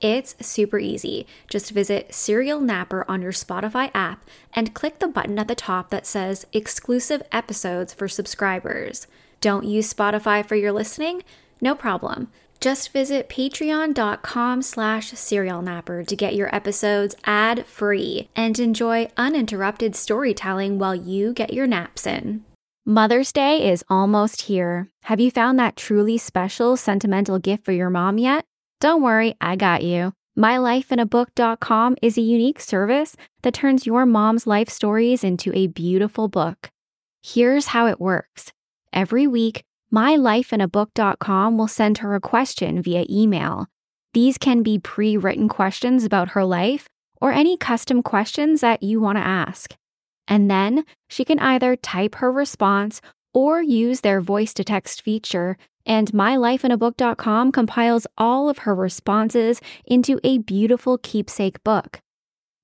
It's super easy. Just visit Serial Napper on your Spotify app and click the button at the top that says Exclusive Episodes for Subscribers. Don't use Spotify for your listening? No problem. Just visit patreon.com slash serialnapper to get your episodes ad-free and enjoy uninterrupted storytelling while you get your naps in. Mother's Day is almost here. Have you found that truly special sentimental gift for your mom yet? Don't worry, I got you. MyLifeInABook.com is a unique service that turns your mom's life stories into a beautiful book. Here's how it works. Every week, MyLifeInABook.com will send her a question via email. These can be pre written questions about her life or any custom questions that you want to ask. And then she can either type her response or use their voice to text feature and mylifeinabook.com compiles all of her responses into a beautiful keepsake book.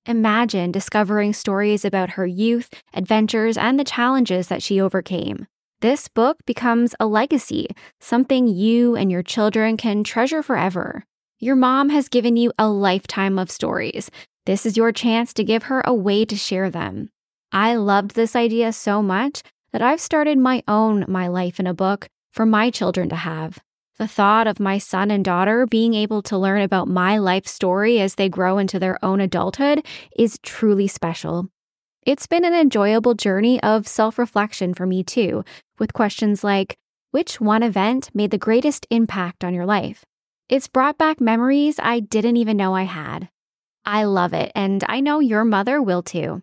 Imagine discovering stories about her youth, adventures, and the challenges that she overcame. This book becomes a legacy, something you and your children can treasure forever. Your mom has given you a lifetime of stories. This is your chance to give her a way to share them. I loved this idea so much that I've started my own My Life in a Book for my children to have. The thought of my son and daughter being able to learn about my life story as they grow into their own adulthood is truly special. It's been an enjoyable journey of self reflection for me too, with questions like which one event made the greatest impact on your life? It's brought back memories I didn't even know I had. I love it, and I know your mother will too.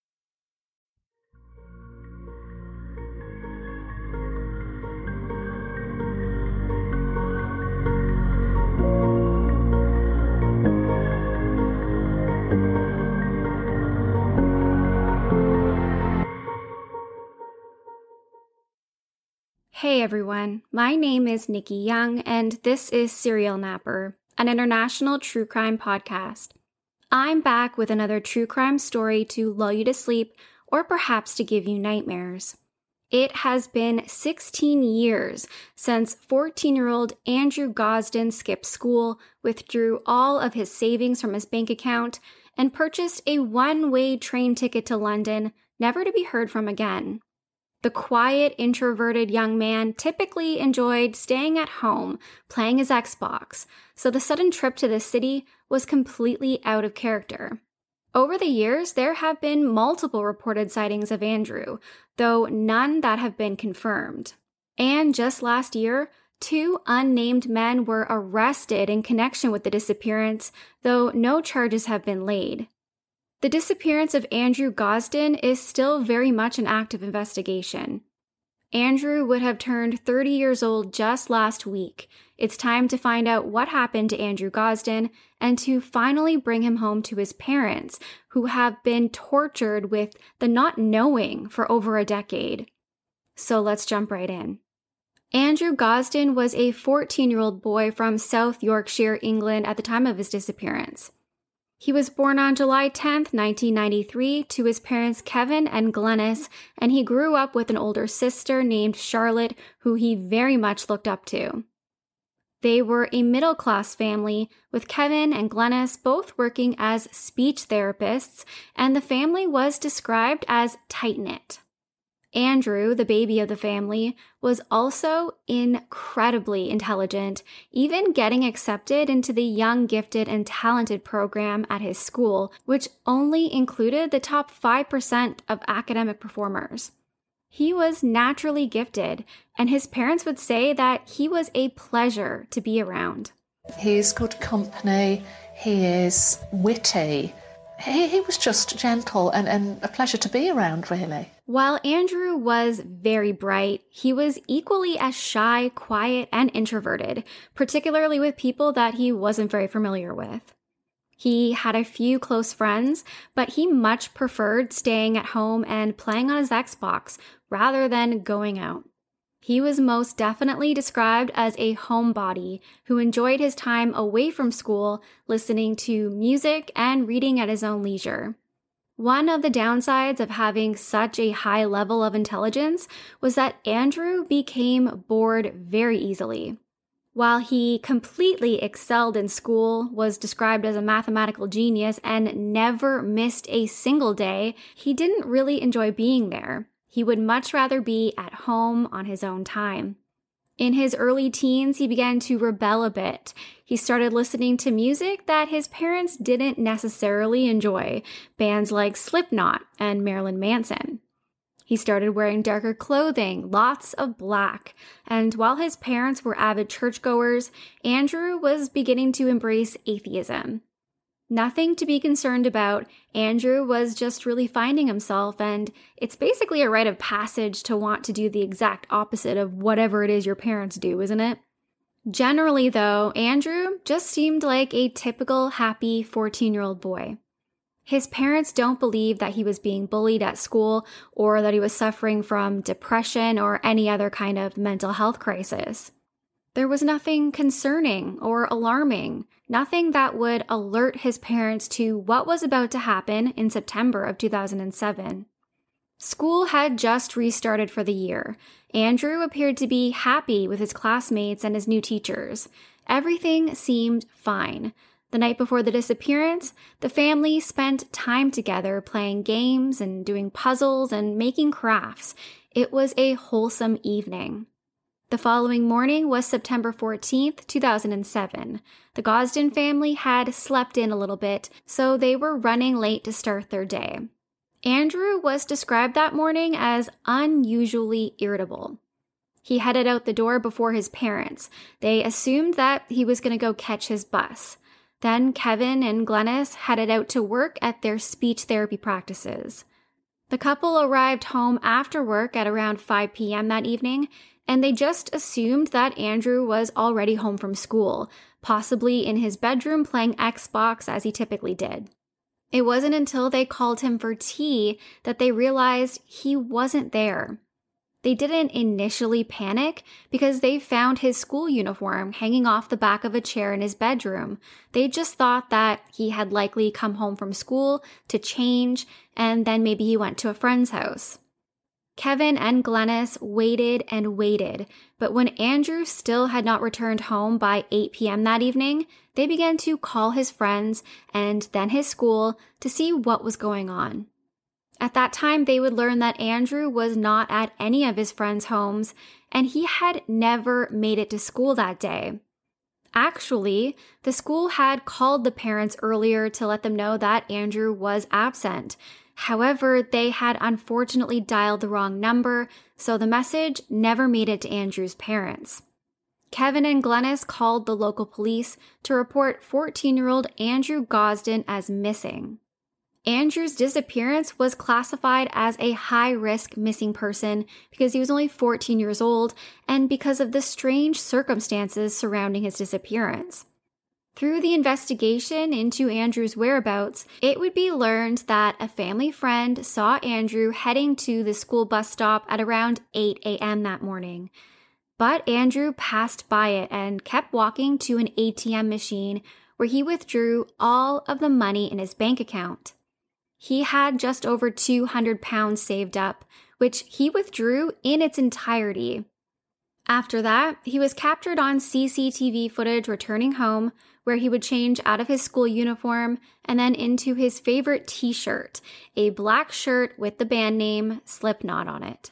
Hey everyone, my name is Nikki Young, and this is Serial Napper, an international true crime podcast. I'm back with another true crime story to lull you to sleep or perhaps to give you nightmares. It has been 16 years since 14 year old Andrew Gosden skipped school, withdrew all of his savings from his bank account, and purchased a one way train ticket to London, never to be heard from again. The quiet, introverted young man typically enjoyed staying at home, playing his Xbox, so the sudden trip to the city was completely out of character. Over the years, there have been multiple reported sightings of Andrew, though none that have been confirmed. And just last year, two unnamed men were arrested in connection with the disappearance, though no charges have been laid. The disappearance of Andrew Gosden is still very much an active investigation. Andrew would have turned 30 years old just last week. It's time to find out what happened to Andrew Gosden and to finally bring him home to his parents, who have been tortured with the not knowing for over a decade. So let's jump right in. Andrew Gosden was a 14 year old boy from South Yorkshire, England at the time of his disappearance. He was born on July 10, 1993, to his parents Kevin and Glenys, and he grew up with an older sister named Charlotte, who he very much looked up to. They were a middle class family, with Kevin and Glenys both working as speech therapists, and the family was described as tight knit. Andrew, the baby of the family, was also incredibly intelligent, even getting accepted into the Young Gifted and Talented program at his school, which only included the top 5% of academic performers. He was naturally gifted, and his parents would say that he was a pleasure to be around. He's good company, he is witty, he, he was just gentle and, and a pleasure to be around, really. While Andrew was very bright, he was equally as shy, quiet, and introverted, particularly with people that he wasn't very familiar with. He had a few close friends, but he much preferred staying at home and playing on his Xbox rather than going out. He was most definitely described as a homebody who enjoyed his time away from school, listening to music and reading at his own leisure. One of the downsides of having such a high level of intelligence was that Andrew became bored very easily. While he completely excelled in school, was described as a mathematical genius, and never missed a single day, he didn't really enjoy being there. He would much rather be at home on his own time. In his early teens, he began to rebel a bit. He started listening to music that his parents didn't necessarily enjoy, bands like Slipknot and Marilyn Manson. He started wearing darker clothing, lots of black, and while his parents were avid churchgoers, Andrew was beginning to embrace atheism. Nothing to be concerned about. Andrew was just really finding himself, and it's basically a rite of passage to want to do the exact opposite of whatever it is your parents do, isn't it? Generally, though, Andrew just seemed like a typical happy 14 year old boy. His parents don't believe that he was being bullied at school or that he was suffering from depression or any other kind of mental health crisis. There was nothing concerning or alarming, nothing that would alert his parents to what was about to happen in September of 2007. School had just restarted for the year. Andrew appeared to be happy with his classmates and his new teachers. Everything seemed fine. The night before the disappearance, the family spent time together playing games and doing puzzles and making crafts. It was a wholesome evening. The following morning was September 14th, 2007. The Gosden family had slept in a little bit, so they were running late to start their day. Andrew was described that morning as unusually irritable. He headed out the door before his parents. They assumed that he was going to go catch his bus. Then Kevin and Glenys headed out to work at their speech therapy practices. The couple arrived home after work at around 5 p.m. that evening and they just assumed that Andrew was already home from school, possibly in his bedroom playing Xbox as he typically did. It wasn't until they called him for tea that they realized he wasn't there. They didn't initially panic because they found his school uniform hanging off the back of a chair in his bedroom. They just thought that he had likely come home from school to change and then maybe he went to a friend's house. Kevin and Glenys waited and waited, but when Andrew still had not returned home by 8 p.m. that evening, they began to call his friends and then his school to see what was going on. At that time, they would learn that Andrew was not at any of his friends' homes and he had never made it to school that day. Actually, the school had called the parents earlier to let them know that Andrew was absent, However, they had unfortunately dialed the wrong number, so the message never made it to Andrew's parents. Kevin and Glenys called the local police to report 14 year old Andrew Gosden as missing. Andrew's disappearance was classified as a high risk missing person because he was only 14 years old and because of the strange circumstances surrounding his disappearance. Through the investigation into Andrew's whereabouts, it would be learned that a family friend saw Andrew heading to the school bus stop at around 8 a.m. that morning. But Andrew passed by it and kept walking to an ATM machine where he withdrew all of the money in his bank account. He had just over 200 pounds saved up, which he withdrew in its entirety. After that, he was captured on CCTV footage returning home where he would change out of his school uniform and then into his favorite t shirt, a black shirt with the band name Slipknot on it.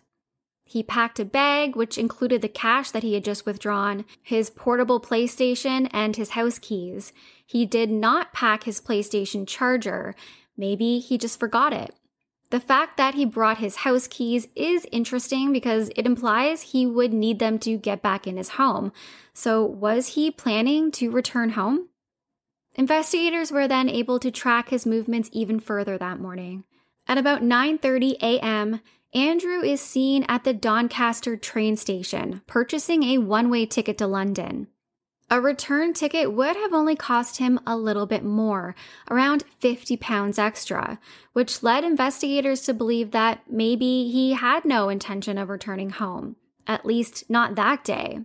He packed a bag which included the cash that he had just withdrawn, his portable PlayStation, and his house keys. He did not pack his PlayStation charger. Maybe he just forgot it. The fact that he brought his house keys is interesting because it implies he would need them to get back in his home. So, was he planning to return home? Investigators were then able to track his movements even further that morning. At about 9:30 a.m., Andrew is seen at the Doncaster train station purchasing a one-way ticket to London. A return ticket would have only cost him a little bit more, around 50 pounds extra, which led investigators to believe that maybe he had no intention of returning home, at least not that day.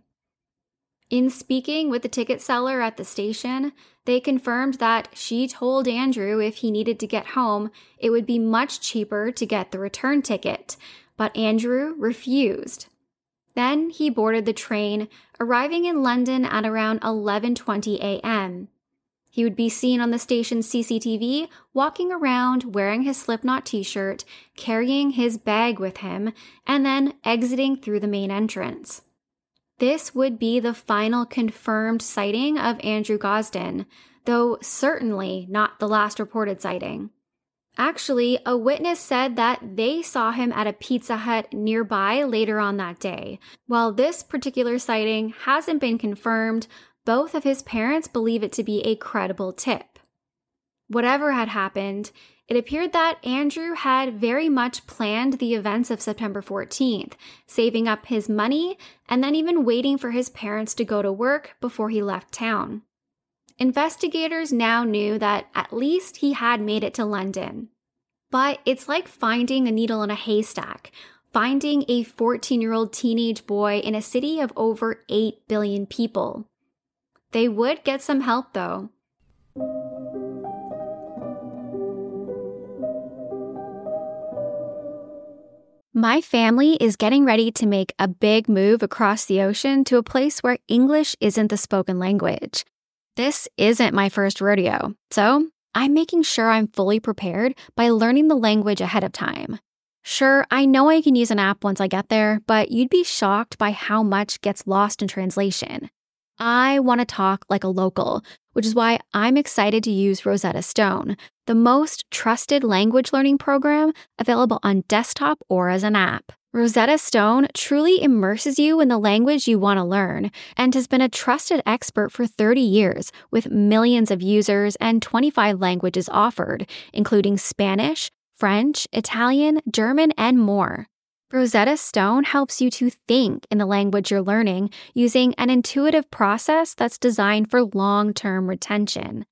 In speaking with the ticket seller at the station, they confirmed that she told Andrew if he needed to get home, it would be much cheaper to get the return ticket, but Andrew refused. Then he boarded the train, arriving in London at around 11:20 a.m. He would be seen on the station's CCTV walking around wearing his Slipknot t-shirt, carrying his bag with him, and then exiting through the main entrance. This would be the final confirmed sighting of Andrew Gosden, though certainly not the last reported sighting. Actually, a witness said that they saw him at a Pizza Hut nearby later on that day. While this particular sighting hasn't been confirmed, both of his parents believe it to be a credible tip. Whatever had happened, it appeared that Andrew had very much planned the events of September 14th, saving up his money and then even waiting for his parents to go to work before he left town. Investigators now knew that at least he had made it to London. But it's like finding a needle in a haystack, finding a 14 year old teenage boy in a city of over 8 billion people. They would get some help though. My family is getting ready to make a big move across the ocean to a place where English isn't the spoken language. This isn't my first rodeo, so I'm making sure I'm fully prepared by learning the language ahead of time. Sure, I know I can use an app once I get there, but you'd be shocked by how much gets lost in translation. I want to talk like a local, which is why I'm excited to use Rosetta Stone, the most trusted language learning program available on desktop or as an app. Rosetta Stone truly immerses you in the language you want to learn and has been a trusted expert for 30 years with millions of users and 25 languages offered, including Spanish, French, Italian, German, and more. Rosetta Stone helps you to think in the language you're learning using an intuitive process that's designed for long term retention.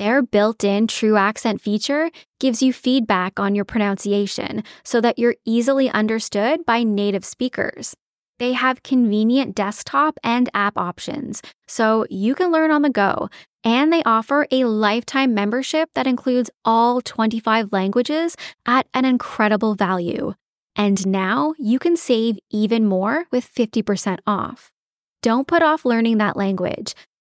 Their built in true accent feature gives you feedback on your pronunciation so that you're easily understood by native speakers. They have convenient desktop and app options, so you can learn on the go. And they offer a lifetime membership that includes all 25 languages at an incredible value. And now you can save even more with 50% off. Don't put off learning that language.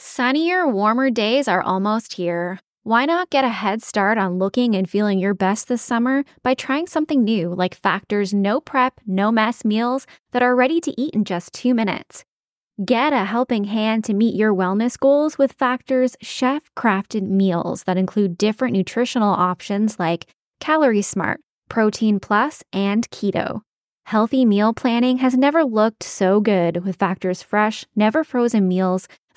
Sunnier, warmer days are almost here. Why not get a head start on looking and feeling your best this summer by trying something new like Factor's no prep, no mess meals that are ready to eat in just two minutes? Get a helping hand to meet your wellness goals with Factor's chef crafted meals that include different nutritional options like Calorie Smart, Protein Plus, and Keto. Healthy meal planning has never looked so good with Factor's fresh, never frozen meals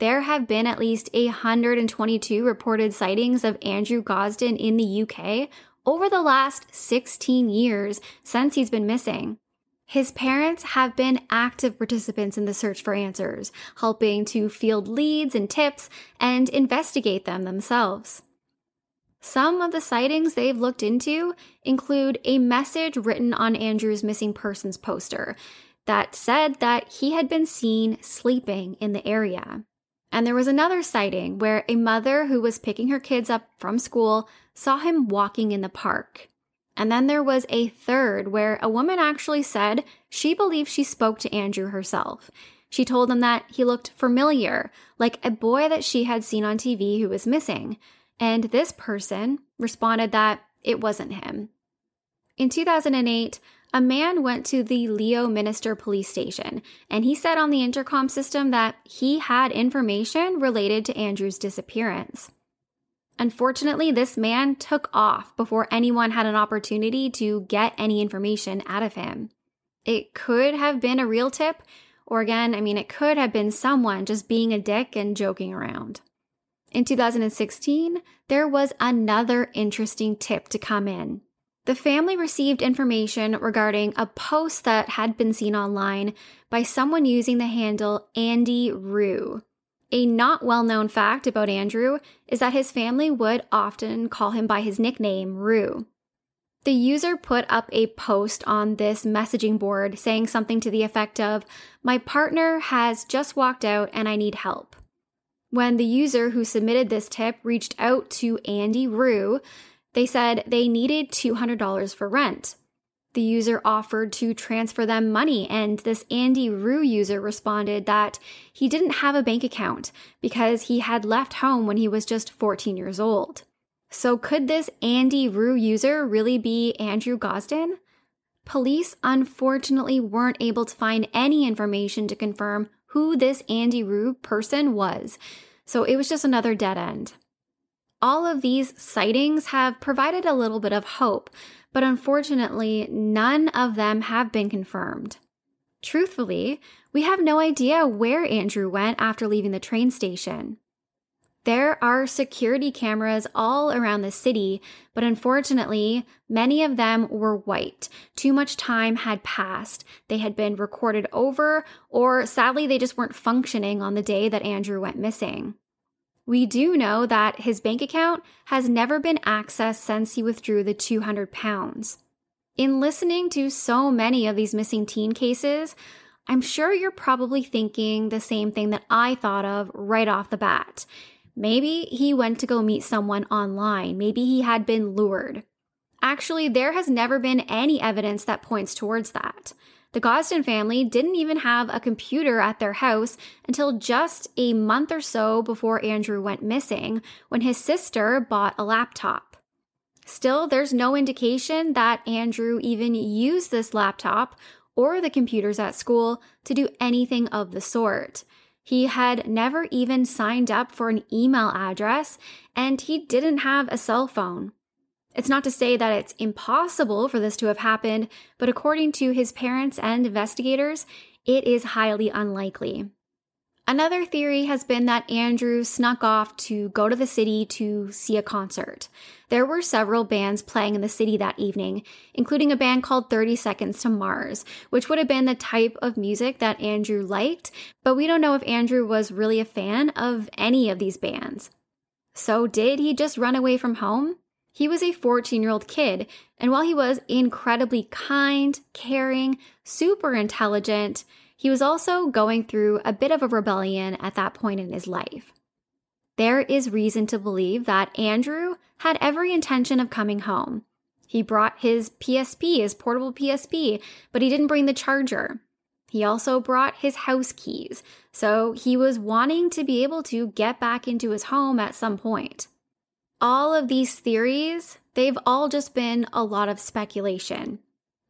There have been at least 122 reported sightings of Andrew Gosden in the UK over the last 16 years since he's been missing. His parents have been active participants in the search for answers, helping to field leads and tips and investigate them themselves. Some of the sightings they've looked into include a message written on Andrew's missing persons poster that said that he had been seen sleeping in the area. And there was another sighting where a mother who was picking her kids up from school saw him walking in the park. And then there was a third where a woman actually said she believed she spoke to Andrew herself. She told him that he looked familiar, like a boy that she had seen on TV who was missing. And this person responded that it wasn't him. In 2008, a man went to the Leominster police station and he said on the intercom system that he had information related to Andrew's disappearance. Unfortunately, this man took off before anyone had an opportunity to get any information out of him. It could have been a real tip, or again, I mean, it could have been someone just being a dick and joking around. In 2016, there was another interesting tip to come in. The family received information regarding a post that had been seen online by someone using the handle Andy Rue. A not well known fact about Andrew is that his family would often call him by his nickname, Rue. The user put up a post on this messaging board saying something to the effect of, My partner has just walked out and I need help. When the user who submitted this tip reached out to Andy Rue, they said they needed $200 for rent. The user offered to transfer them money, and this Andy Rue user responded that he didn't have a bank account because he had left home when he was just 14 years old. So, could this Andy Rue user really be Andrew Gosden? Police unfortunately weren't able to find any information to confirm who this Andy Rue person was, so it was just another dead end. All of these sightings have provided a little bit of hope, but unfortunately, none of them have been confirmed. Truthfully, we have no idea where Andrew went after leaving the train station. There are security cameras all around the city, but unfortunately, many of them were white. Too much time had passed. They had been recorded over, or sadly, they just weren't functioning on the day that Andrew went missing. We do know that his bank account has never been accessed since he withdrew the 200 pounds. In listening to so many of these missing teen cases, I'm sure you're probably thinking the same thing that I thought of right off the bat. Maybe he went to go meet someone online. Maybe he had been lured. Actually, there has never been any evidence that points towards that. The Gosden family didn't even have a computer at their house until just a month or so before Andrew went missing when his sister bought a laptop. Still, there's no indication that Andrew even used this laptop or the computers at school to do anything of the sort. He had never even signed up for an email address, and he didn't have a cell phone. It's not to say that it's impossible for this to have happened, but according to his parents and investigators, it is highly unlikely. Another theory has been that Andrew snuck off to go to the city to see a concert. There were several bands playing in the city that evening, including a band called 30 Seconds to Mars, which would have been the type of music that Andrew liked, but we don't know if Andrew was really a fan of any of these bands. So, did he just run away from home? He was a 14 year old kid, and while he was incredibly kind, caring, super intelligent, he was also going through a bit of a rebellion at that point in his life. There is reason to believe that Andrew had every intention of coming home. He brought his PSP, his portable PSP, but he didn't bring the charger. He also brought his house keys, so he was wanting to be able to get back into his home at some point. All of these theories, they've all just been a lot of speculation.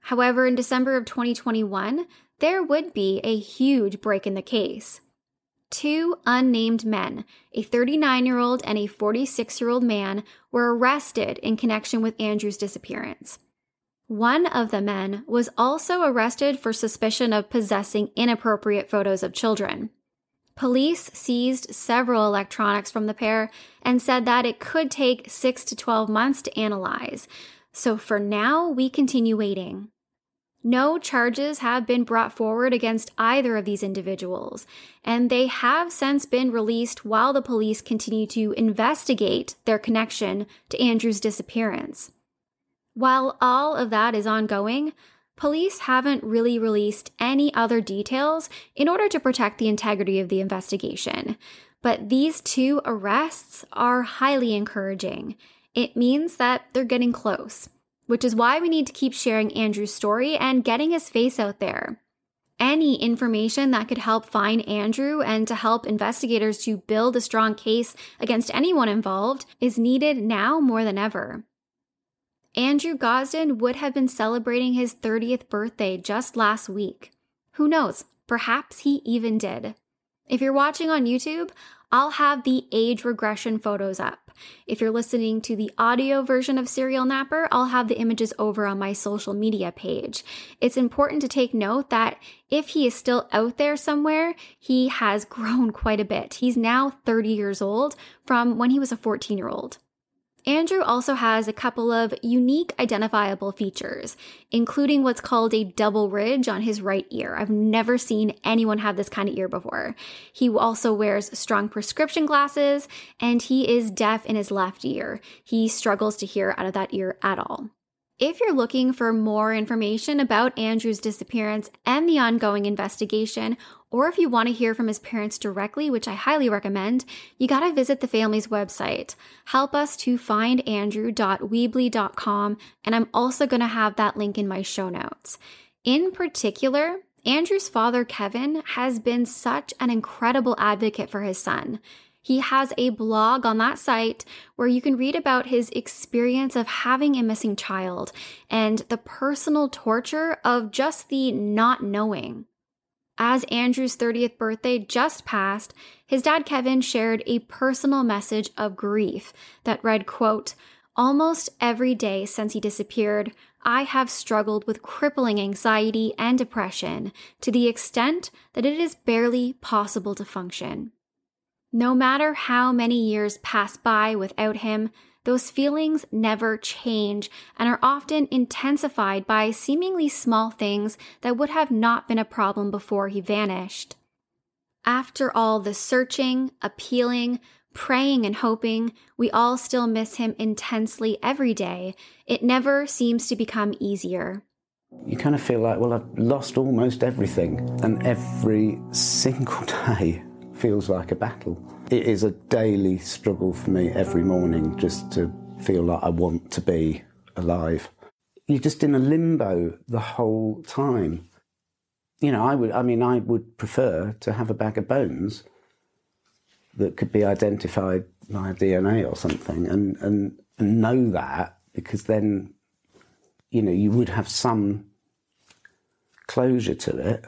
However, in December of 2021, there would be a huge break in the case. Two unnamed men, a 39 year old and a 46 year old man, were arrested in connection with Andrew's disappearance. One of the men was also arrested for suspicion of possessing inappropriate photos of children. Police seized several electronics from the pair and said that it could take 6 to 12 months to analyze. So for now, we continue waiting. No charges have been brought forward against either of these individuals, and they have since been released while the police continue to investigate their connection to Andrew's disappearance. While all of that is ongoing, police haven't really released any other details in order to protect the integrity of the investigation. But these two arrests are highly encouraging. It means that they're getting close, which is why we need to keep sharing Andrew's story and getting his face out there. Any information that could help find Andrew and to help investigators to build a strong case against anyone involved is needed now more than ever. Andrew Gosden would have been celebrating his 30th birthday just last week. Who knows? Perhaps he even did. If you're watching on YouTube, I'll have the age regression photos up. If you're listening to the audio version of Serial Napper, I'll have the images over on my social media page. It's important to take note that if he is still out there somewhere, he has grown quite a bit. He's now 30 years old from when he was a 14 year old. Andrew also has a couple of unique identifiable features, including what's called a double ridge on his right ear. I've never seen anyone have this kind of ear before. He also wears strong prescription glasses and he is deaf in his left ear. He struggles to hear out of that ear at all. If you're looking for more information about Andrew's disappearance and the ongoing investigation, or if you want to hear from his parents directly, which I highly recommend, you got to visit the family's website. Help us to find Andrew.weebly.com, and I'm also going to have that link in my show notes. In particular, Andrew's father, Kevin, has been such an incredible advocate for his son. He has a blog on that site where you can read about his experience of having a missing child and the personal torture of just the not knowing. As Andrew's 30th birthday just passed, his dad Kevin shared a personal message of grief that read, quote, Almost every day since he disappeared, I have struggled with crippling anxiety and depression to the extent that it is barely possible to function. No matter how many years pass by without him, those feelings never change and are often intensified by seemingly small things that would have not been a problem before he vanished. After all the searching, appealing, praying, and hoping, we all still miss him intensely every day. It never seems to become easier. You kind of feel like, well, I've lost almost everything, and every single day feels like a battle. It is a daily struggle for me every morning just to feel like I want to be alive. You're just in a limbo the whole time. You know, I would, I mean, I would prefer to have a bag of bones that could be identified via DNA or something and, and, and know that because then, you know, you would have some closure to it,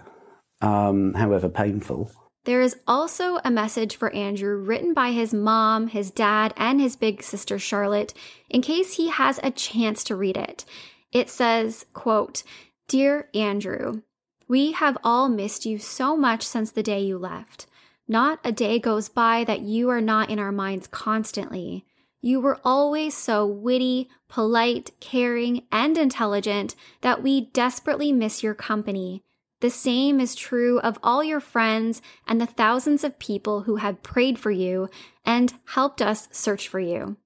um, however painful. There is also a message for Andrew written by his mom, his dad, and his big sister Charlotte in case he has a chance to read it. It says, quote, Dear Andrew, we have all missed you so much since the day you left. Not a day goes by that you are not in our minds constantly. You were always so witty, polite, caring, and intelligent that we desperately miss your company. The same is true of all your friends and the thousands of people who have prayed for you and helped us search for you.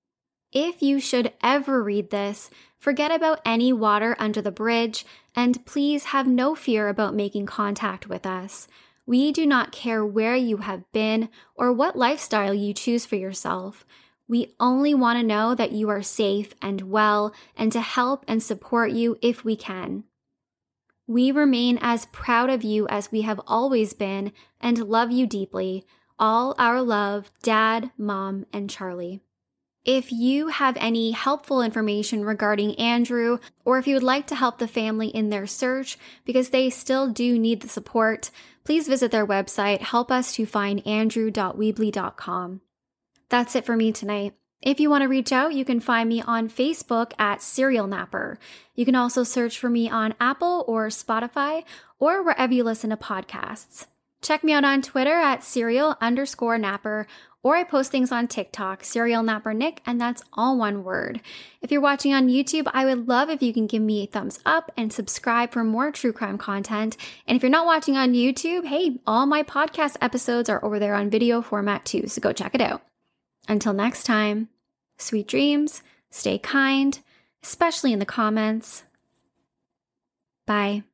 If you should ever read this, forget about any water under the bridge and please have no fear about making contact with us. We do not care where you have been or what lifestyle you choose for yourself. We only want to know that you are safe and well and to help and support you if we can. We remain as proud of you as we have always been and love you deeply. All our love, Dad, Mom, and Charlie. If you have any helpful information regarding Andrew, or if you would like to help the family in their search because they still do need the support, please visit their website, help us to That's it for me tonight. If you want to reach out, you can find me on Facebook at Serial Napper. You can also search for me on Apple or Spotify or wherever you listen to podcasts. Check me out on Twitter at serial underscore napper, or I post things on TikTok, serial napper Nick, and that's all one word. If you're watching on YouTube, I would love if you can give me a thumbs up and subscribe for more true crime content. And if you're not watching on YouTube, hey, all my podcast episodes are over there on video format too, so go check it out. Until next time, sweet dreams, stay kind, especially in the comments. Bye.